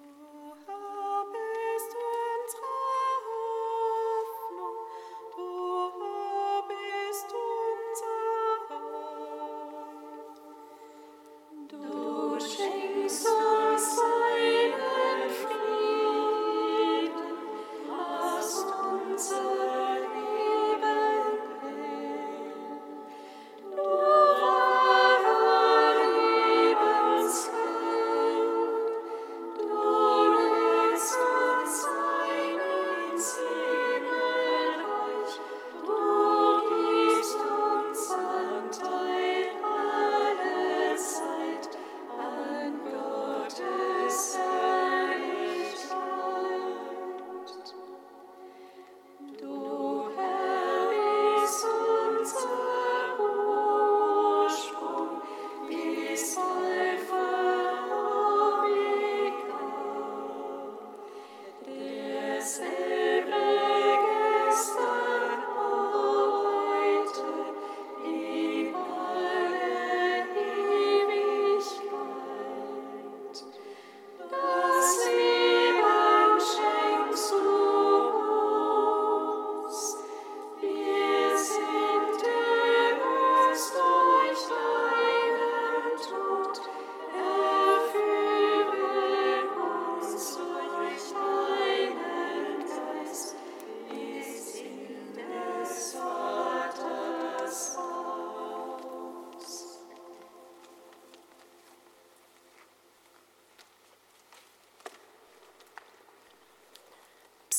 Oh.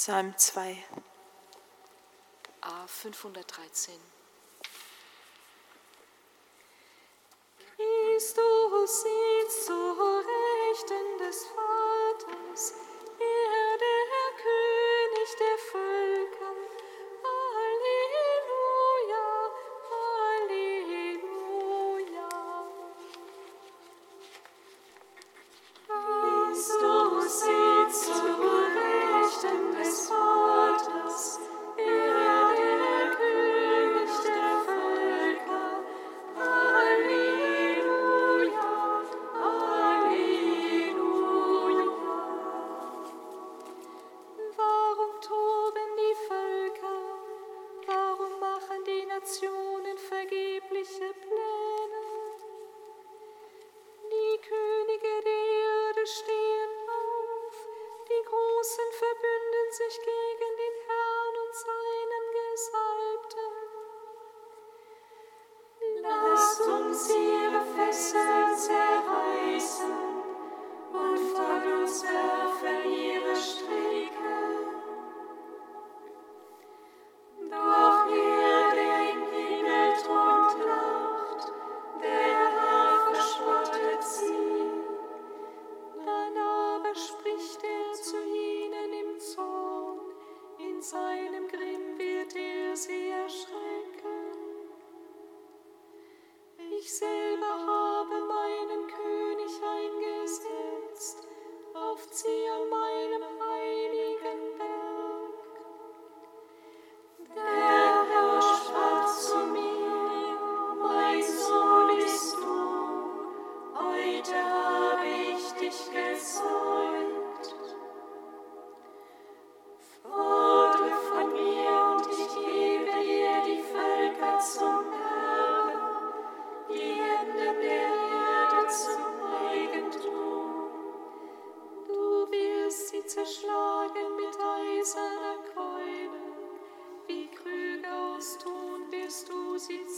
Psalm 2. A 513.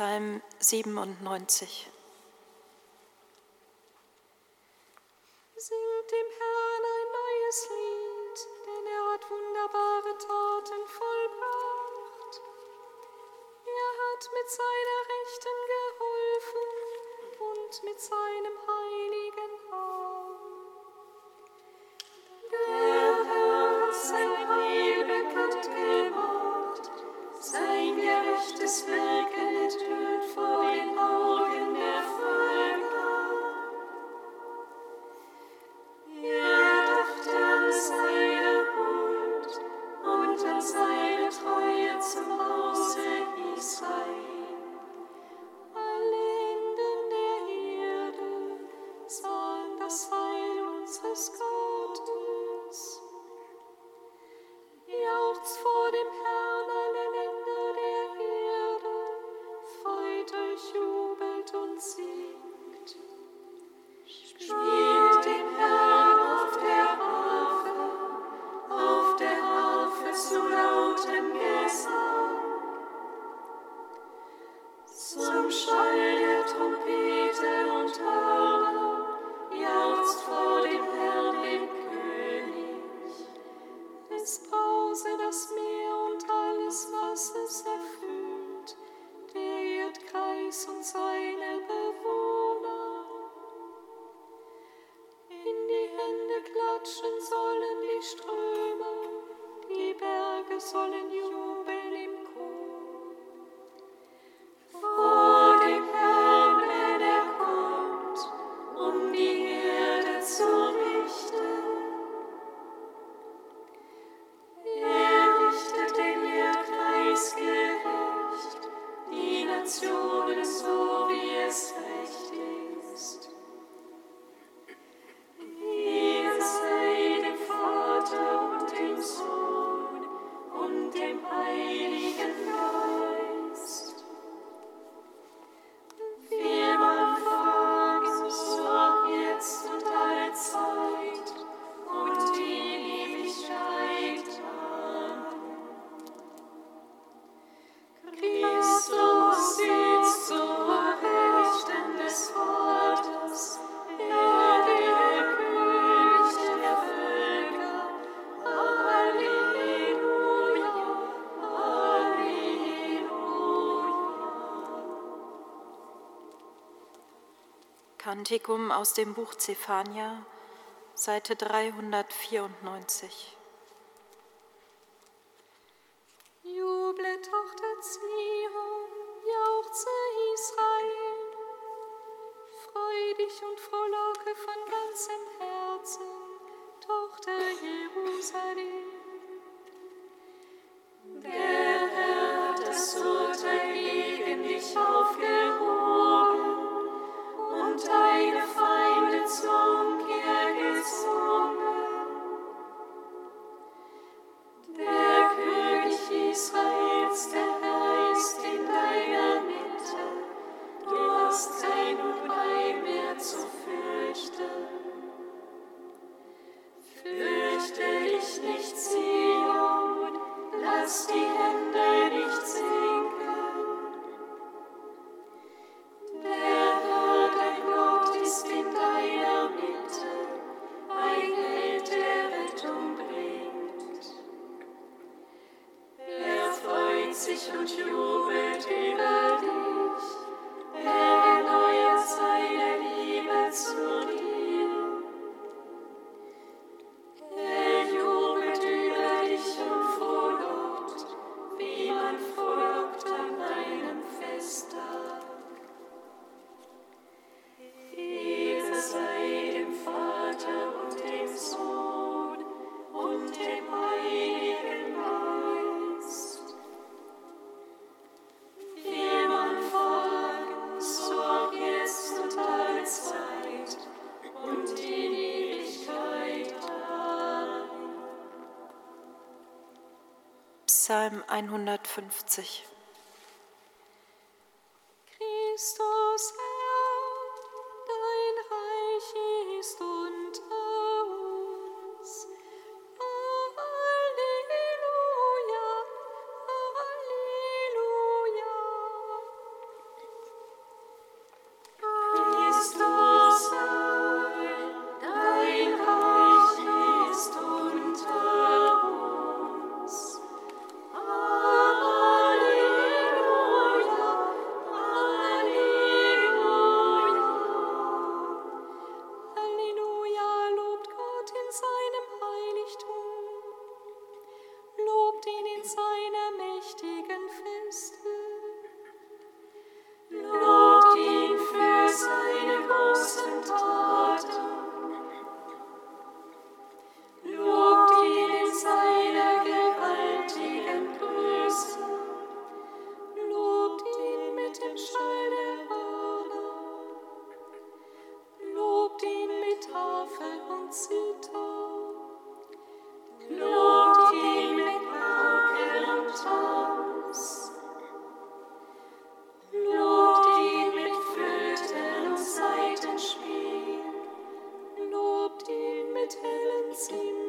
Psalm 97. Kantikum aus dem Buch Zephania, Seite 394. Psalm 150. sleep.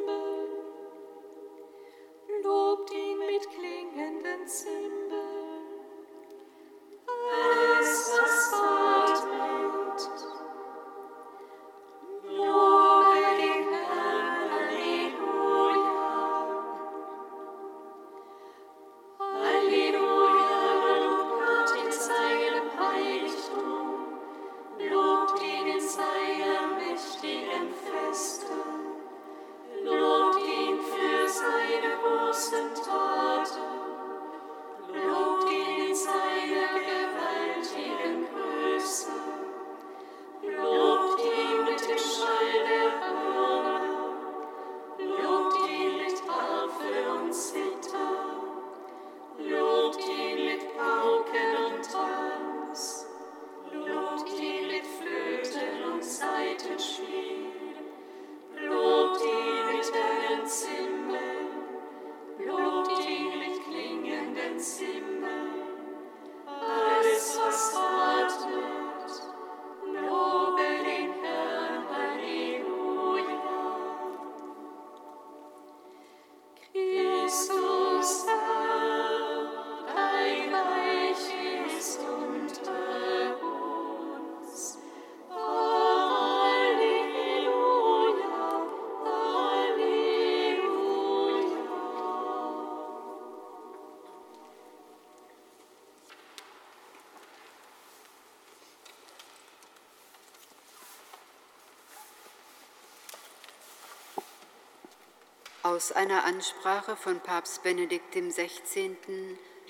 Aus einer Ansprache von Papst Benedikt XVI.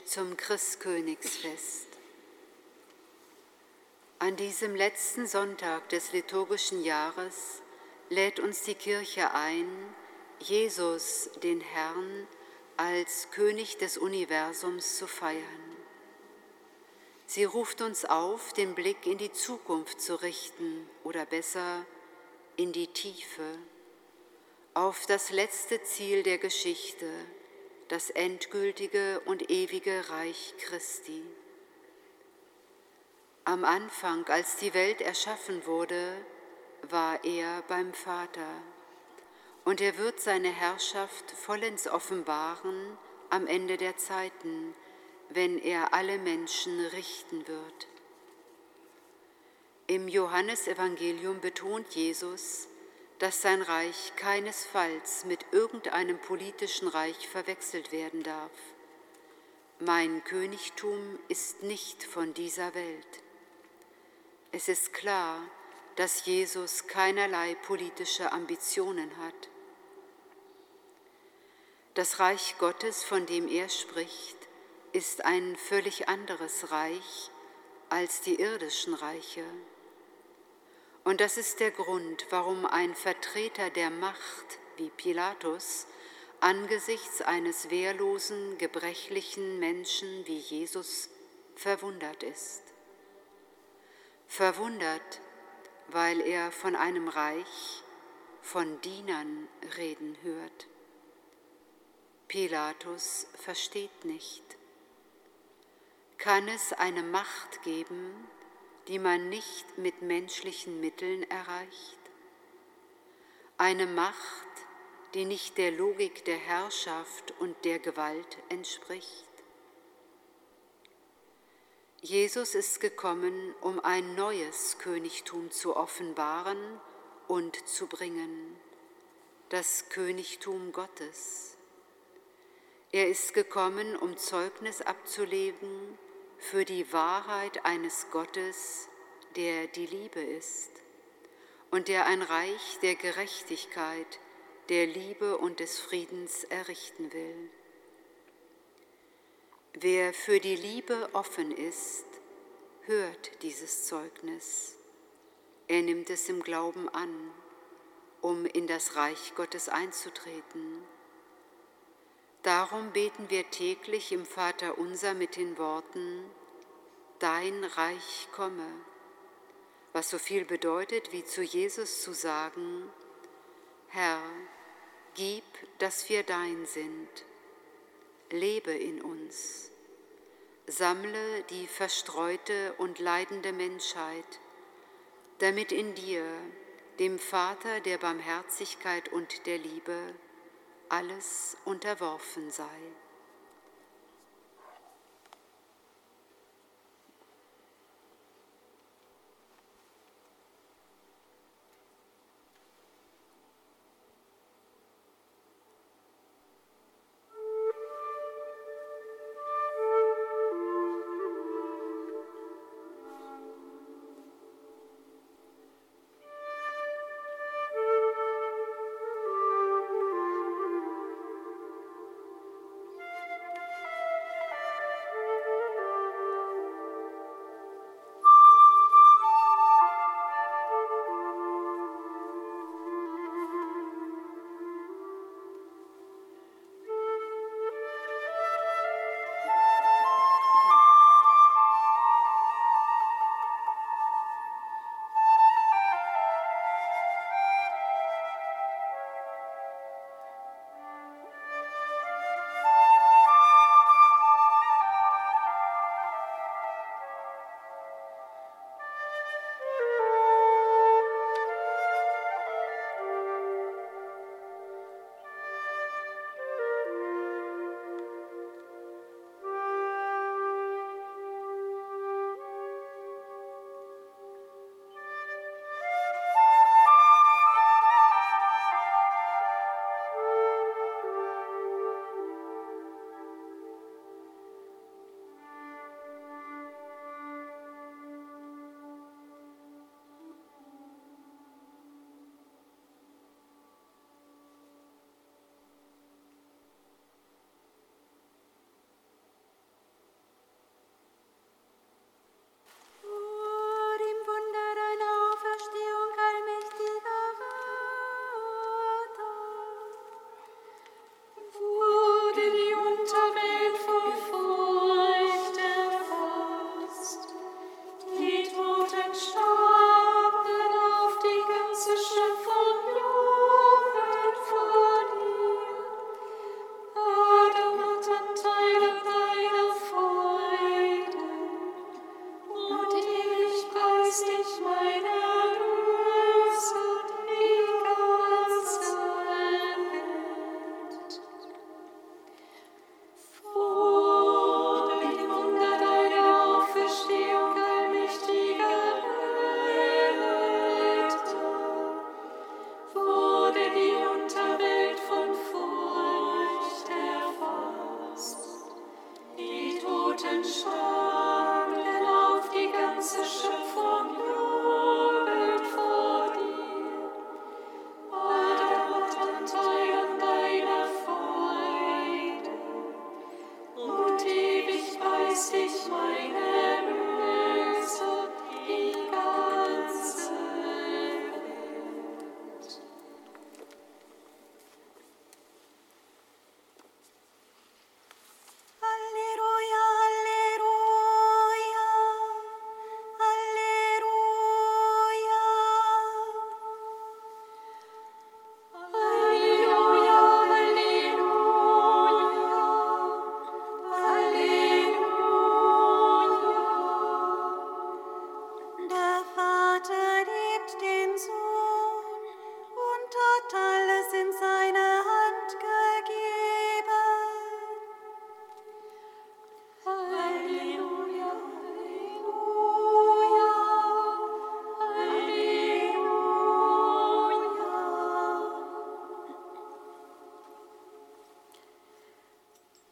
zum Christkönigsfest. An diesem letzten Sonntag des liturgischen Jahres lädt uns die Kirche ein, Jesus, den Herrn, als König des Universums zu feiern. Sie ruft uns auf, den Blick in die Zukunft zu richten oder besser in die Tiefe auf das letzte Ziel der Geschichte, das endgültige und ewige Reich Christi. Am Anfang, als die Welt erschaffen wurde, war er beim Vater, und er wird seine Herrschaft vollends offenbaren am Ende der Zeiten, wenn er alle Menschen richten wird. Im Johannesevangelium betont Jesus, dass sein Reich keinesfalls mit irgendeinem politischen Reich verwechselt werden darf. Mein Königtum ist nicht von dieser Welt. Es ist klar, dass Jesus keinerlei politische Ambitionen hat. Das Reich Gottes, von dem er spricht, ist ein völlig anderes Reich als die irdischen Reiche. Und das ist der Grund, warum ein Vertreter der Macht wie Pilatus angesichts eines wehrlosen, gebrechlichen Menschen wie Jesus verwundert ist. Verwundert, weil er von einem Reich, von Dienern reden hört. Pilatus versteht nicht. Kann es eine Macht geben, die man nicht mit menschlichen Mitteln erreicht? Eine Macht, die nicht der Logik der Herrschaft und der Gewalt entspricht? Jesus ist gekommen, um ein neues Königtum zu offenbaren und zu bringen, das Königtum Gottes. Er ist gekommen, um Zeugnis abzulegen für die Wahrheit eines Gottes, der die Liebe ist und der ein Reich der Gerechtigkeit, der Liebe und des Friedens errichten will. Wer für die Liebe offen ist, hört dieses Zeugnis. Er nimmt es im Glauben an, um in das Reich Gottes einzutreten. Darum beten wir täglich im Vater unser mit den Worten, Dein Reich komme, was so viel bedeutet wie zu Jesus zu sagen, Herr, gib, dass wir dein sind, lebe in uns, sammle die verstreute und leidende Menschheit, damit in dir, dem Vater der Barmherzigkeit und der Liebe, alles unterworfen sei.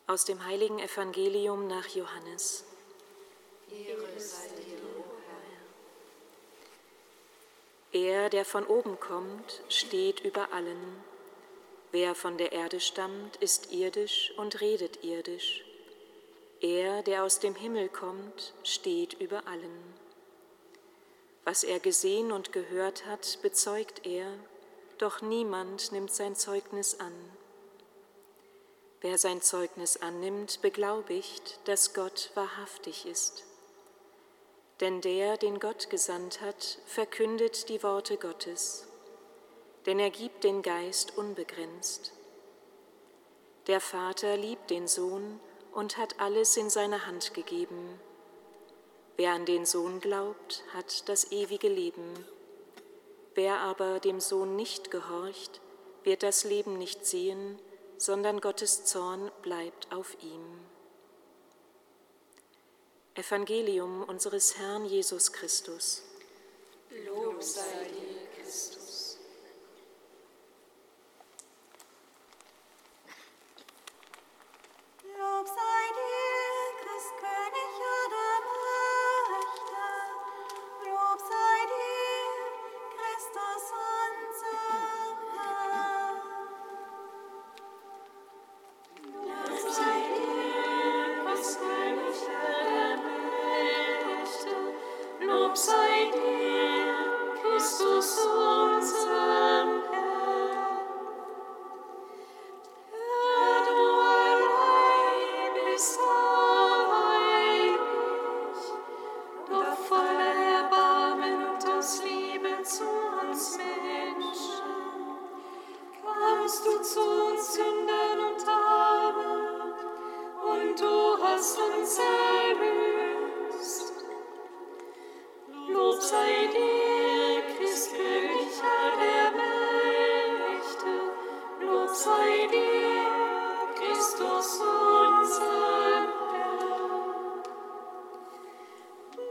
Aus dem heiligen Evangelium nach Johannes. Er, der von oben kommt, steht über allen. Wer von der Erde stammt, ist irdisch und redet irdisch. Er, der aus dem Himmel kommt, steht über allen. Was er gesehen und gehört hat, bezeugt er, doch niemand nimmt sein Zeugnis an. Wer sein Zeugnis annimmt, beglaubigt, dass Gott wahrhaftig ist. Denn der, den Gott gesandt hat, verkündet die Worte Gottes, denn er gibt den Geist unbegrenzt. Der Vater liebt den Sohn und hat alles in seine Hand gegeben. Wer an den Sohn glaubt, hat das ewige Leben. Wer aber dem Sohn nicht gehorcht, wird das Leben nicht sehen, sondern Gottes Zorn bleibt auf ihm. Evangelium unseres Herrn Jesus Christus. Lob sei dir, Christus.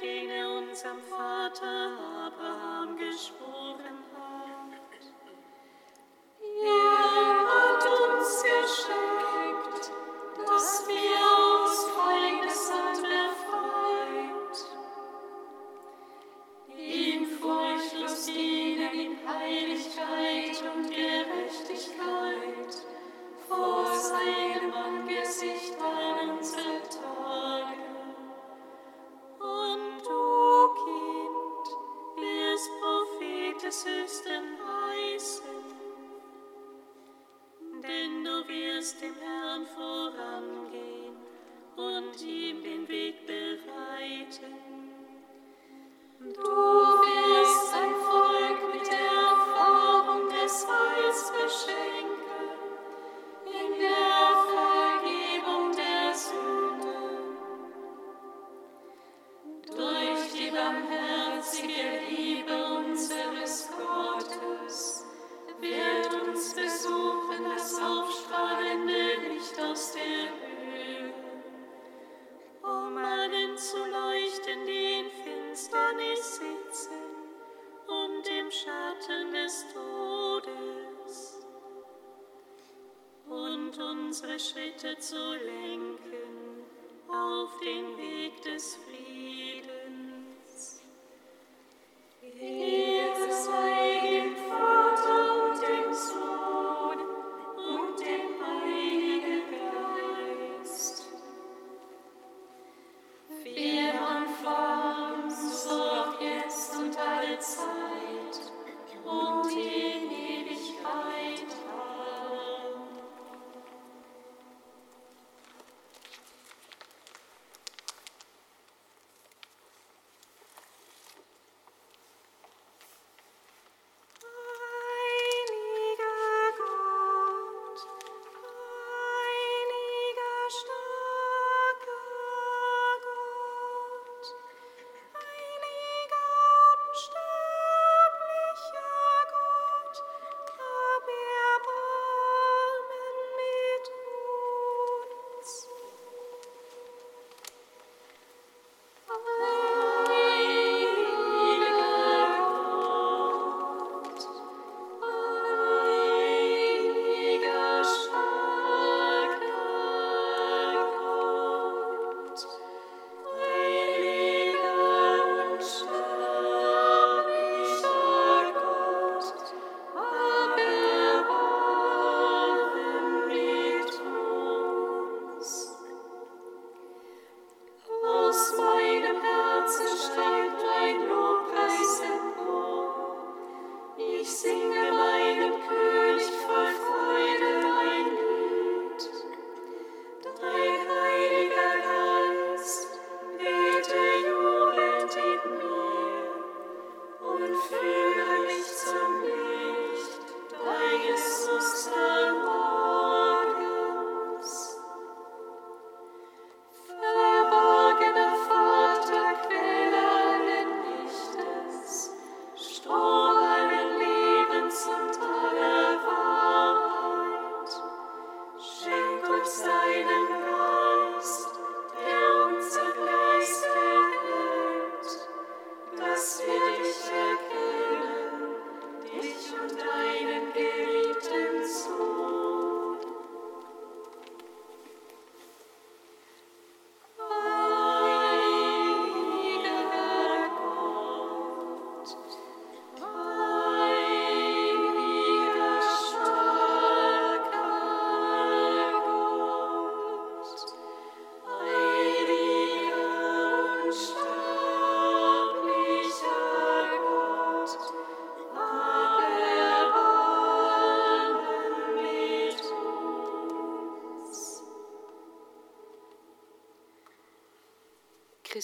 den unserem Vater hat.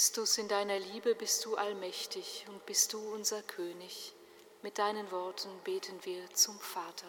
Christus, in deiner Liebe bist du allmächtig und bist du unser König. Mit deinen Worten beten wir zum Vater.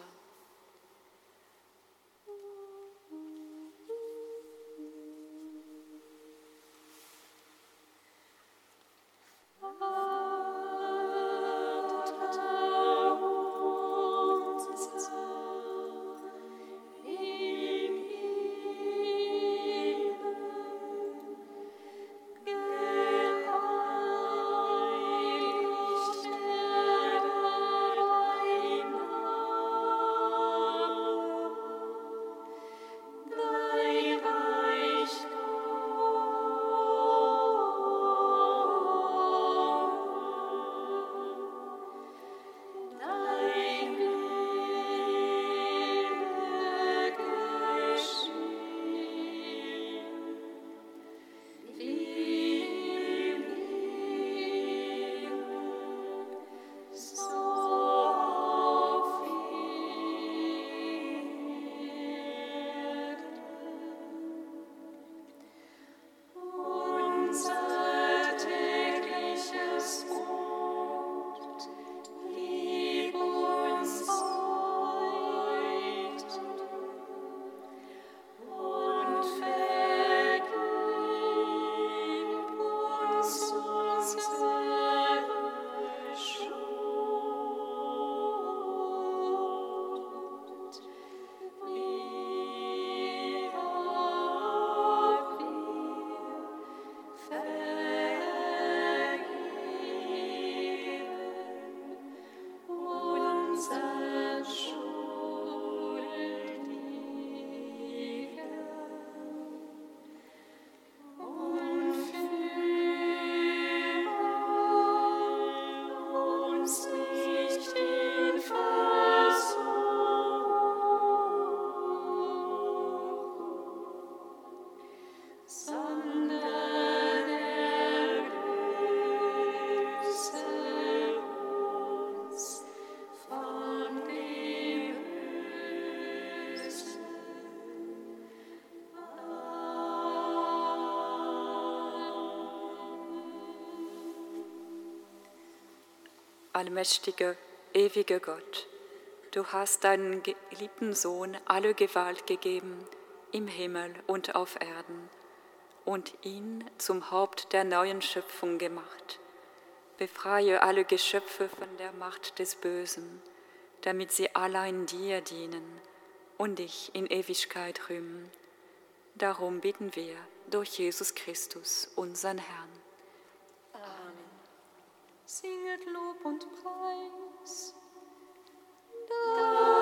Allmächtiger, ewiger Gott, du hast deinen geliebten Sohn alle Gewalt gegeben im Himmel und auf Erden und ihn zum Haupt der neuen Schöpfung gemacht. Befreie alle Geschöpfe von der Macht des Bösen, damit sie allein dir dienen und dich in Ewigkeit rühmen. Darum bitten wir durch Jesus Christus, unseren Herrn. Singet Lob und Preis. Da